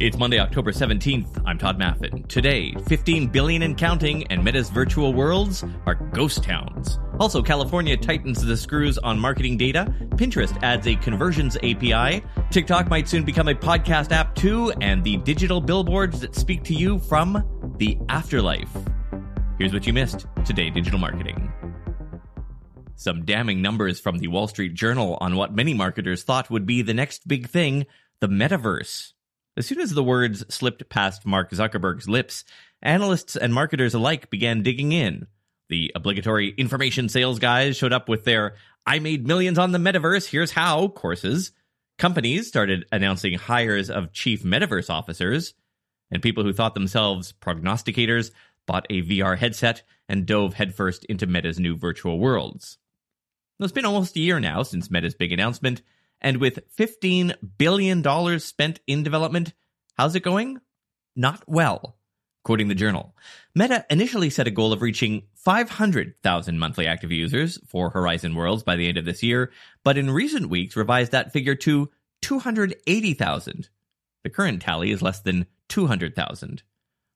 It's Monday, October 17th. I'm Todd Maffin. Today, 15 billion and counting, and Meta's virtual worlds are ghost towns. Also, California tightens the screws on marketing data. Pinterest adds a conversions API. TikTok might soon become a podcast app too, and the digital billboards that speak to you from the afterlife. Here's what you missed today, digital marketing. Some damning numbers from the Wall Street Journal on what many marketers thought would be the next big thing the metaverse. As soon as the words slipped past Mark Zuckerberg's lips, analysts and marketers alike began digging in. The obligatory information sales guys showed up with their I made millions on the metaverse, here's how courses. Companies started announcing hires of chief metaverse officers, and people who thought themselves prognosticators bought a VR headset and dove headfirst into Meta's new virtual worlds. It's been almost a year now since Meta's big announcement, and with $15 billion spent in development, how's it going? Not well. Quoting the journal, Meta initially set a goal of reaching 500,000 monthly active users for Horizon Worlds by the end of this year, but in recent weeks revised that figure to 280,000. The current tally is less than 200,000.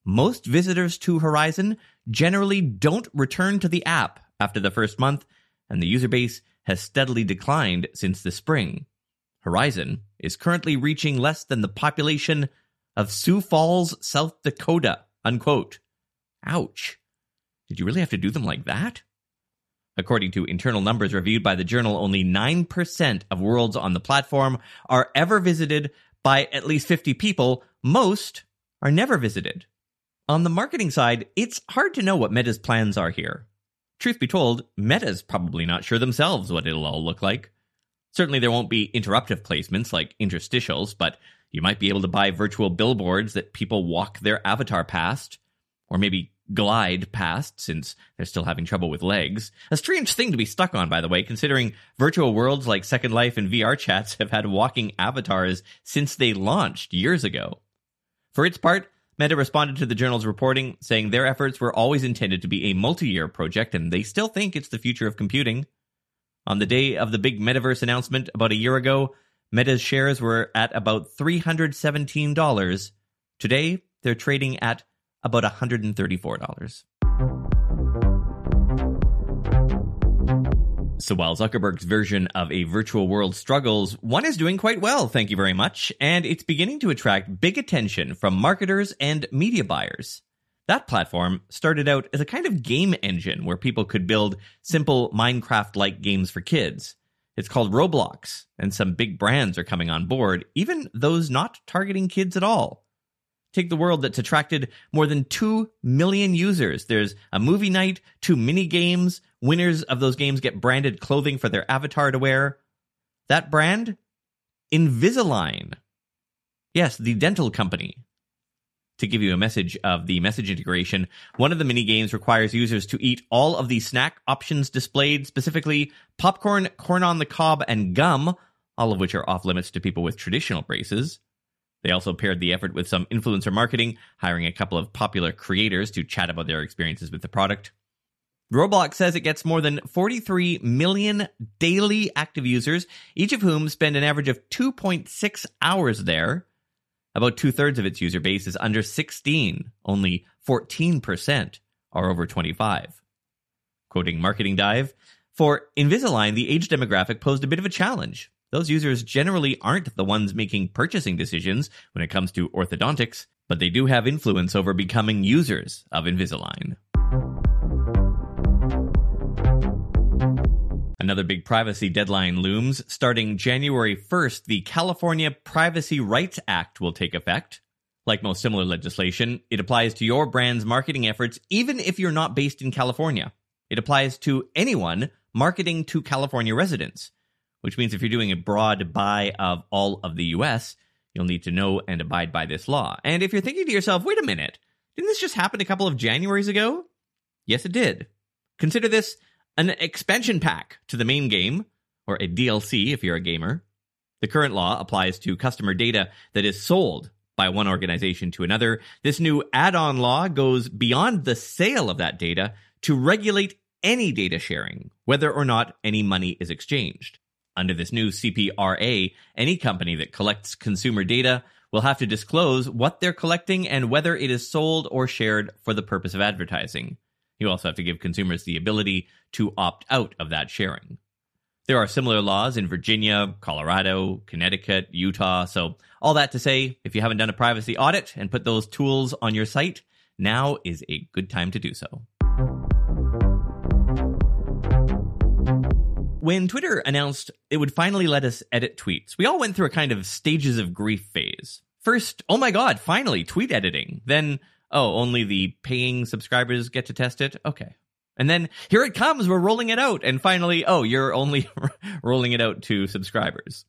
Most visitors to Horizon generally don't return to the app after the first month, and the user base has steadily declined since the spring. Horizon is currently reaching less than the population of Sioux Falls, South Dakota. Unquote. Ouch. Did you really have to do them like that? According to internal numbers reviewed by the journal, only 9% of worlds on the platform are ever visited by at least 50 people. Most are never visited. On the marketing side, it's hard to know what Meta's plans are here. Truth be told, Meta's probably not sure themselves what it'll all look like. Certainly, there won't be interruptive placements like interstitials, but you might be able to buy virtual billboards that people walk their avatar past, or maybe glide past since they're still having trouble with legs. A strange thing to be stuck on, by the way, considering virtual worlds like Second Life and VR chats have had walking avatars since they launched years ago. For its part, Meta responded to the journal's reporting, saying their efforts were always intended to be a multi year project and they still think it's the future of computing. On the day of the big metaverse announcement about a year ago, Meta's shares were at about $317. Today, they're trading at about $134. So while Zuckerberg's version of a virtual world struggles, one is doing quite well, thank you very much, and it's beginning to attract big attention from marketers and media buyers. That platform started out as a kind of game engine where people could build simple Minecraft like games for kids. It's called Roblox, and some big brands are coming on board, even those not targeting kids at all. Take the world that's attracted more than 2 million users. There's a movie night, two mini games. Winners of those games get branded clothing for their avatar to wear. That brand? Invisalign. Yes, the dental company to give you a message of the message integration, one of the mini games requires users to eat all of the snack options displayed, specifically popcorn, corn on the cob, and gum, all of which are off limits to people with traditional braces. They also paired the effort with some influencer marketing, hiring a couple of popular creators to chat about their experiences with the product. Roblox says it gets more than 43 million daily active users, each of whom spend an average of 2.6 hours there. About two thirds of its user base is under 16. Only 14% are over 25. Quoting Marketing Dive, for Invisalign, the age demographic posed a bit of a challenge. Those users generally aren't the ones making purchasing decisions when it comes to orthodontics, but they do have influence over becoming users of Invisalign. Another big privacy deadline looms. Starting January 1st, the California Privacy Rights Act will take effect. Like most similar legislation, it applies to your brand's marketing efforts even if you're not based in California. It applies to anyone marketing to California residents, which means if you're doing a broad buy of all of the US, you'll need to know and abide by this law. And if you're thinking to yourself, wait a minute, didn't this just happen a couple of Januaries ago? Yes, it did. Consider this an expansion pack to the main game, or a DLC if you're a gamer. The current law applies to customer data that is sold by one organization to another. This new add on law goes beyond the sale of that data to regulate any data sharing, whether or not any money is exchanged. Under this new CPRA, any company that collects consumer data will have to disclose what they're collecting and whether it is sold or shared for the purpose of advertising. You also have to give consumers the ability to opt out of that sharing. There are similar laws in Virginia, Colorado, Connecticut, Utah. So, all that to say, if you haven't done a privacy audit and put those tools on your site, now is a good time to do so. When Twitter announced it would finally let us edit tweets, we all went through a kind of stages of grief phase. First, oh my god, finally, tweet editing. Then, oh, only the paying subscribers get to test it? Okay. And then, here it comes, we're rolling it out. And finally, oh, you're only rolling it out to subscribers.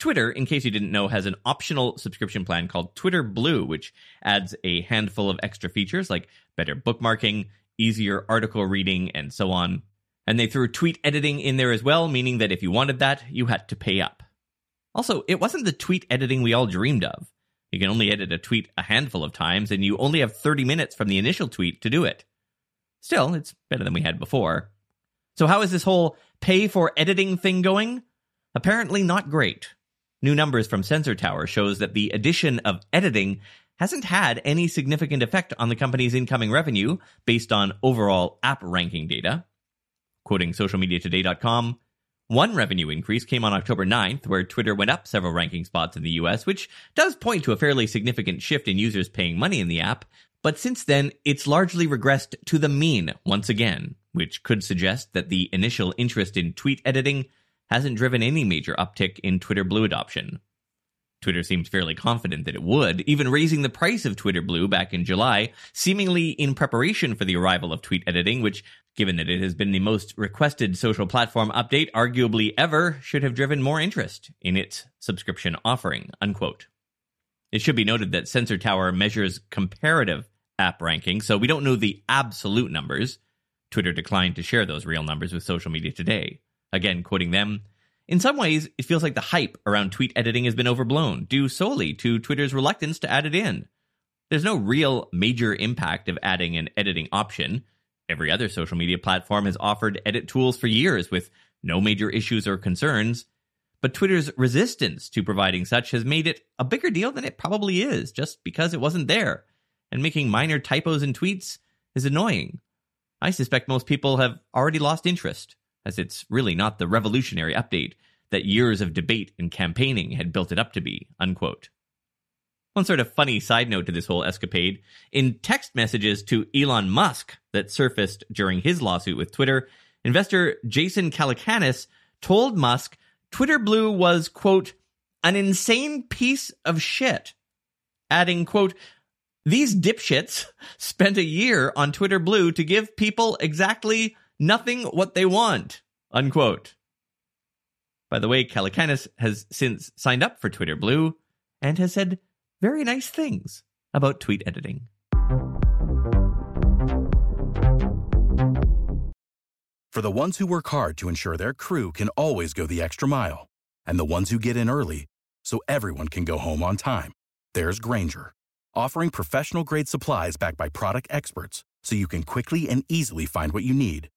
Twitter, in case you didn't know, has an optional subscription plan called Twitter Blue, which adds a handful of extra features like better bookmarking, easier article reading, and so on. And they threw tweet editing in there as well, meaning that if you wanted that, you had to pay up. Also, it wasn't the tweet editing we all dreamed of. You can only edit a tweet a handful of times, and you only have 30 minutes from the initial tweet to do it. Still, it's better than we had before. So, how is this whole pay for editing thing going? Apparently, not great. New numbers from Sensor Tower shows that the addition of editing hasn't had any significant effect on the company's incoming revenue based on overall app ranking data. Quoting socialmediatoday.com, one revenue increase came on October 9th, where Twitter went up several ranking spots in the US, which does point to a fairly significant shift in users paying money in the app. But since then, it's largely regressed to the mean once again, which could suggest that the initial interest in tweet editing hasn't driven any major uptick in Twitter Blue adoption. Twitter seems fairly confident that it would, even raising the price of Twitter Blue back in July, seemingly in preparation for the arrival of tweet editing, which, given that it has been the most requested social platform update arguably ever, should have driven more interest in its subscription offering. Unquote. It should be noted that Sensor Tower measures comparative app ranking, so we don't know the absolute numbers. Twitter declined to share those real numbers with social media today. Again, quoting them, in some ways, it feels like the hype around tweet editing has been overblown, due solely to Twitter's reluctance to add it in. There's no real major impact of adding an editing option. Every other social media platform has offered edit tools for years with no major issues or concerns. But Twitter's resistance to providing such has made it a bigger deal than it probably is, just because it wasn't there. And making minor typos in tweets is annoying. I suspect most people have already lost interest as it's really not the revolutionary update that years of debate and campaigning had built it up to be. Unquote. One sort of funny side note to this whole escapade in text messages to Elon Musk that surfaced during his lawsuit with Twitter, investor Jason Calacanis told Musk Twitter Blue was, quote, an insane piece of shit, adding, quote, these dipshits spent a year on Twitter Blue to give people exactly nothing what they want, unquote. By the way, Calacanis has since signed up for Twitter Blue and has said very nice things about tweet editing. For the ones who work hard to ensure their crew can always go the extra mile, and the ones who get in early so everyone can go home on time, there's Grainger, offering professional grade supplies backed by product experts so you can quickly and easily find what you need.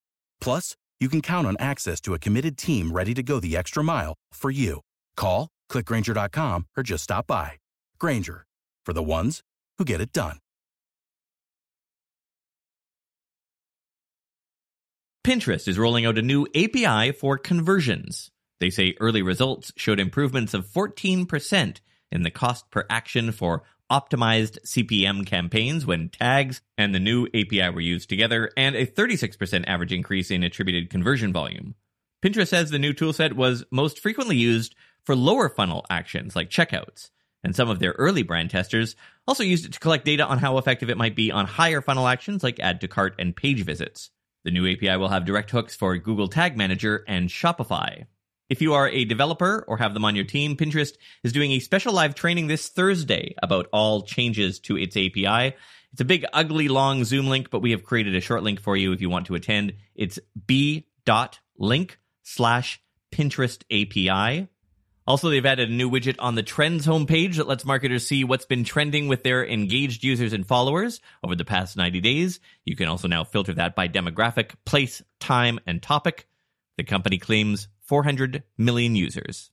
Plus, you can count on access to a committed team ready to go the extra mile for you. Call, clickgrainger.com, or just stop by. Grainger, for the ones who get it done. Pinterest is rolling out a new API for conversions. They say early results showed improvements of 14% in the cost per action for optimized CPM campaigns when tags and the new API were used together, and a 36% average increase in attributed conversion volume. Pinterest says the new toolset was most frequently used for lower funnel actions like checkouts, and some of their early brand testers also used it to collect data on how effective it might be on higher funnel actions like add to cart and page visits. The new API will have direct hooks for Google Tag Manager and Shopify. If you are a developer or have them on your team, Pinterest is doing a special live training this Thursday about all changes to its API. It's a big, ugly, long Zoom link, but we have created a short link for you if you want to attend. It's b.link slash Pinterest API. Also, they've added a new widget on the Trends homepage that lets marketers see what's been trending with their engaged users and followers over the past 90 days. You can also now filter that by demographic, place, time, and topic. The company claims 400 million users.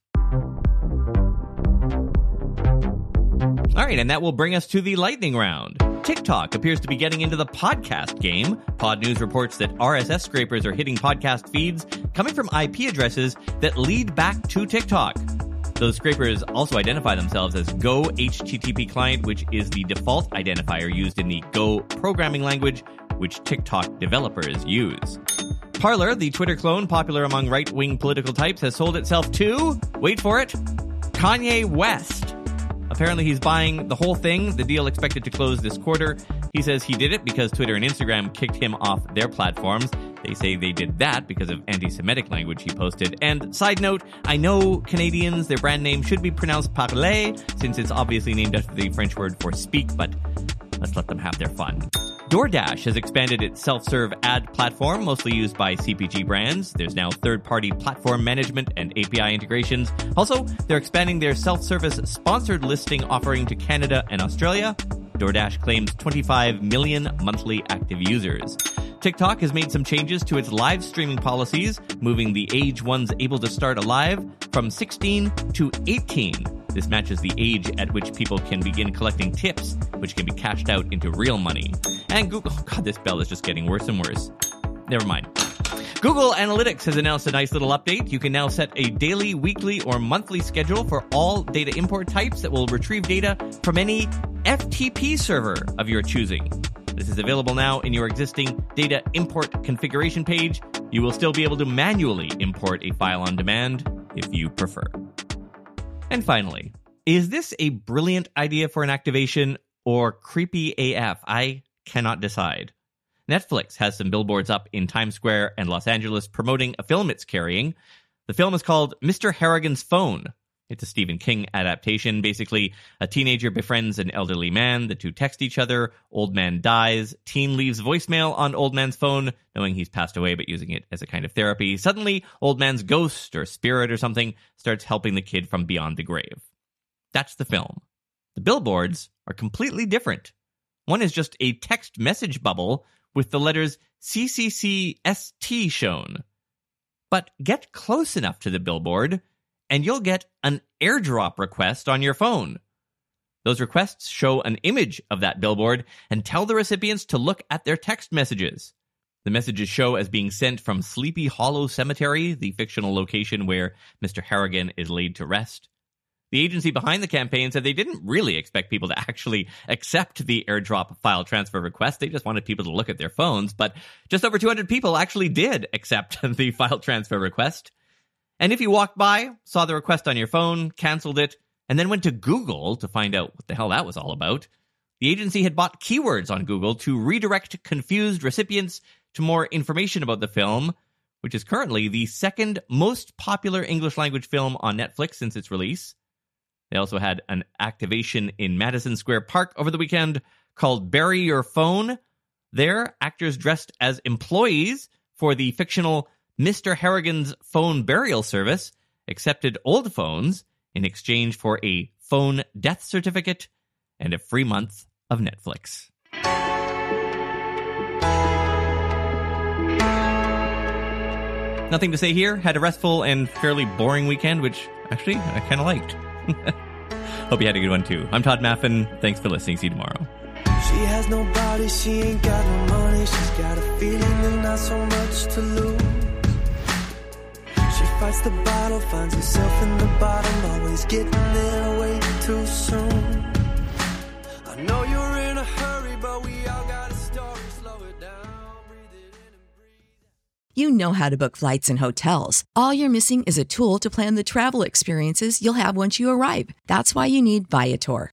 All right, and that will bring us to the lightning round. TikTok appears to be getting into the podcast game. Podnews reports that RSS scrapers are hitting podcast feeds coming from IP addresses that lead back to TikTok. Those scrapers also identify themselves as Go HTTP client, which is the default identifier used in the Go programming language, which TikTok developers use. Parler, the Twitter clone popular among right wing political types, has sold itself to, wait for it, Kanye West. Apparently, he's buying the whole thing. The deal expected to close this quarter. He says he did it because Twitter and Instagram kicked him off their platforms. They say they did that because of anti Semitic language he posted. And side note, I know Canadians, their brand name should be pronounced parler, since it's obviously named after the French word for speak, but let's let them have their fun. DoorDash has expanded its self serve ad platform, mostly used by CPG brands. There's now third party platform management and API integrations. Also, they're expanding their self service sponsored listing offering to Canada and Australia. DoorDash claims 25 million monthly active users. TikTok has made some changes to its live streaming policies, moving the age ones able to start a live from 16 to 18. This matches the age at which people can begin collecting tips, which can be cashed out into real money. And Google, oh God, this bell is just getting worse and worse. Never mind. Google Analytics has announced a nice little update. You can now set a daily, weekly, or monthly schedule for all data import types that will retrieve data from any FTP server of your choosing. This is available now in your existing data import configuration page. You will still be able to manually import a file on demand if you prefer. And finally, is this a brilliant idea for an activation or creepy AF? I cannot decide. Netflix has some billboards up in Times Square and Los Angeles promoting a film it's carrying. The film is called Mr. Harrigan's Phone. It's a Stephen King adaptation. Basically, a teenager befriends an elderly man. The two text each other. Old man dies. Teen leaves voicemail on old man's phone, knowing he's passed away, but using it as a kind of therapy. Suddenly, old man's ghost or spirit or something starts helping the kid from beyond the grave. That's the film. The billboards are completely different. One is just a text message bubble with the letters CCCST shown. But get close enough to the billboard and you'll get an airdrop request on your phone. Those requests show an image of that billboard and tell the recipients to look at their text messages. The messages show as being sent from Sleepy Hollow Cemetery, the fictional location where Mr. Harrigan is laid to rest. The agency behind the campaign said they didn't really expect people to actually accept the airdrop file transfer request. They just wanted people to look at their phones, but just over 200 people actually did accept the file transfer request. And if you walked by, saw the request on your phone, canceled it, and then went to Google to find out what the hell that was all about, the agency had bought keywords on Google to redirect confused recipients to more information about the film, which is currently the second most popular English language film on Netflix since its release. They also had an activation in Madison Square Park over the weekend called Bury Your Phone. There, actors dressed as employees for the fictional Mr. Harrigan's phone burial service accepted old phones in exchange for a phone death certificate and a free month of Netflix. Nothing to say here. Had a restful and fairly boring weekend, which actually I kind of liked. Hope you had a good one too. I'm Todd Maffin. Thanks for listening. See you tomorrow. She has no body, she ain't got no money. She's got a feeling and not so much to lose fights the battle, finds herself in the bottom, always getting there way too soon. I know you're in a hurry, but we all got a story. Slow it down, breathe it in and breathe. You know how to book flights and hotels. All you're missing is a tool to plan the travel experiences you'll have once you arrive. That's why you need Viator.